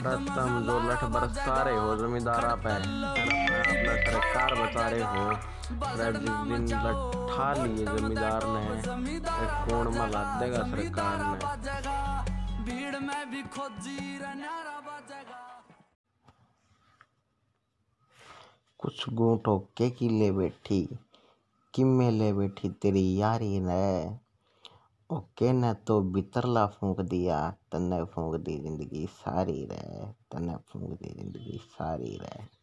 तुम जो लठ बरसता रहे हो, जमींदारा पे सरकार बता रहे हो दिन लठा लिए जमींदार ने कौन मला देगा सरकार ने। भीड़ में भी खोजी कुछ गुंटो के की ले बैठी किमे ले बैठी तेरी यारी ने। ओके, ने तो बितरला फूंक दिया, तन्ने फूंक दी ज़िंदगी सारी रे तन्ने फूंक दी ज़िंदगी सारी रे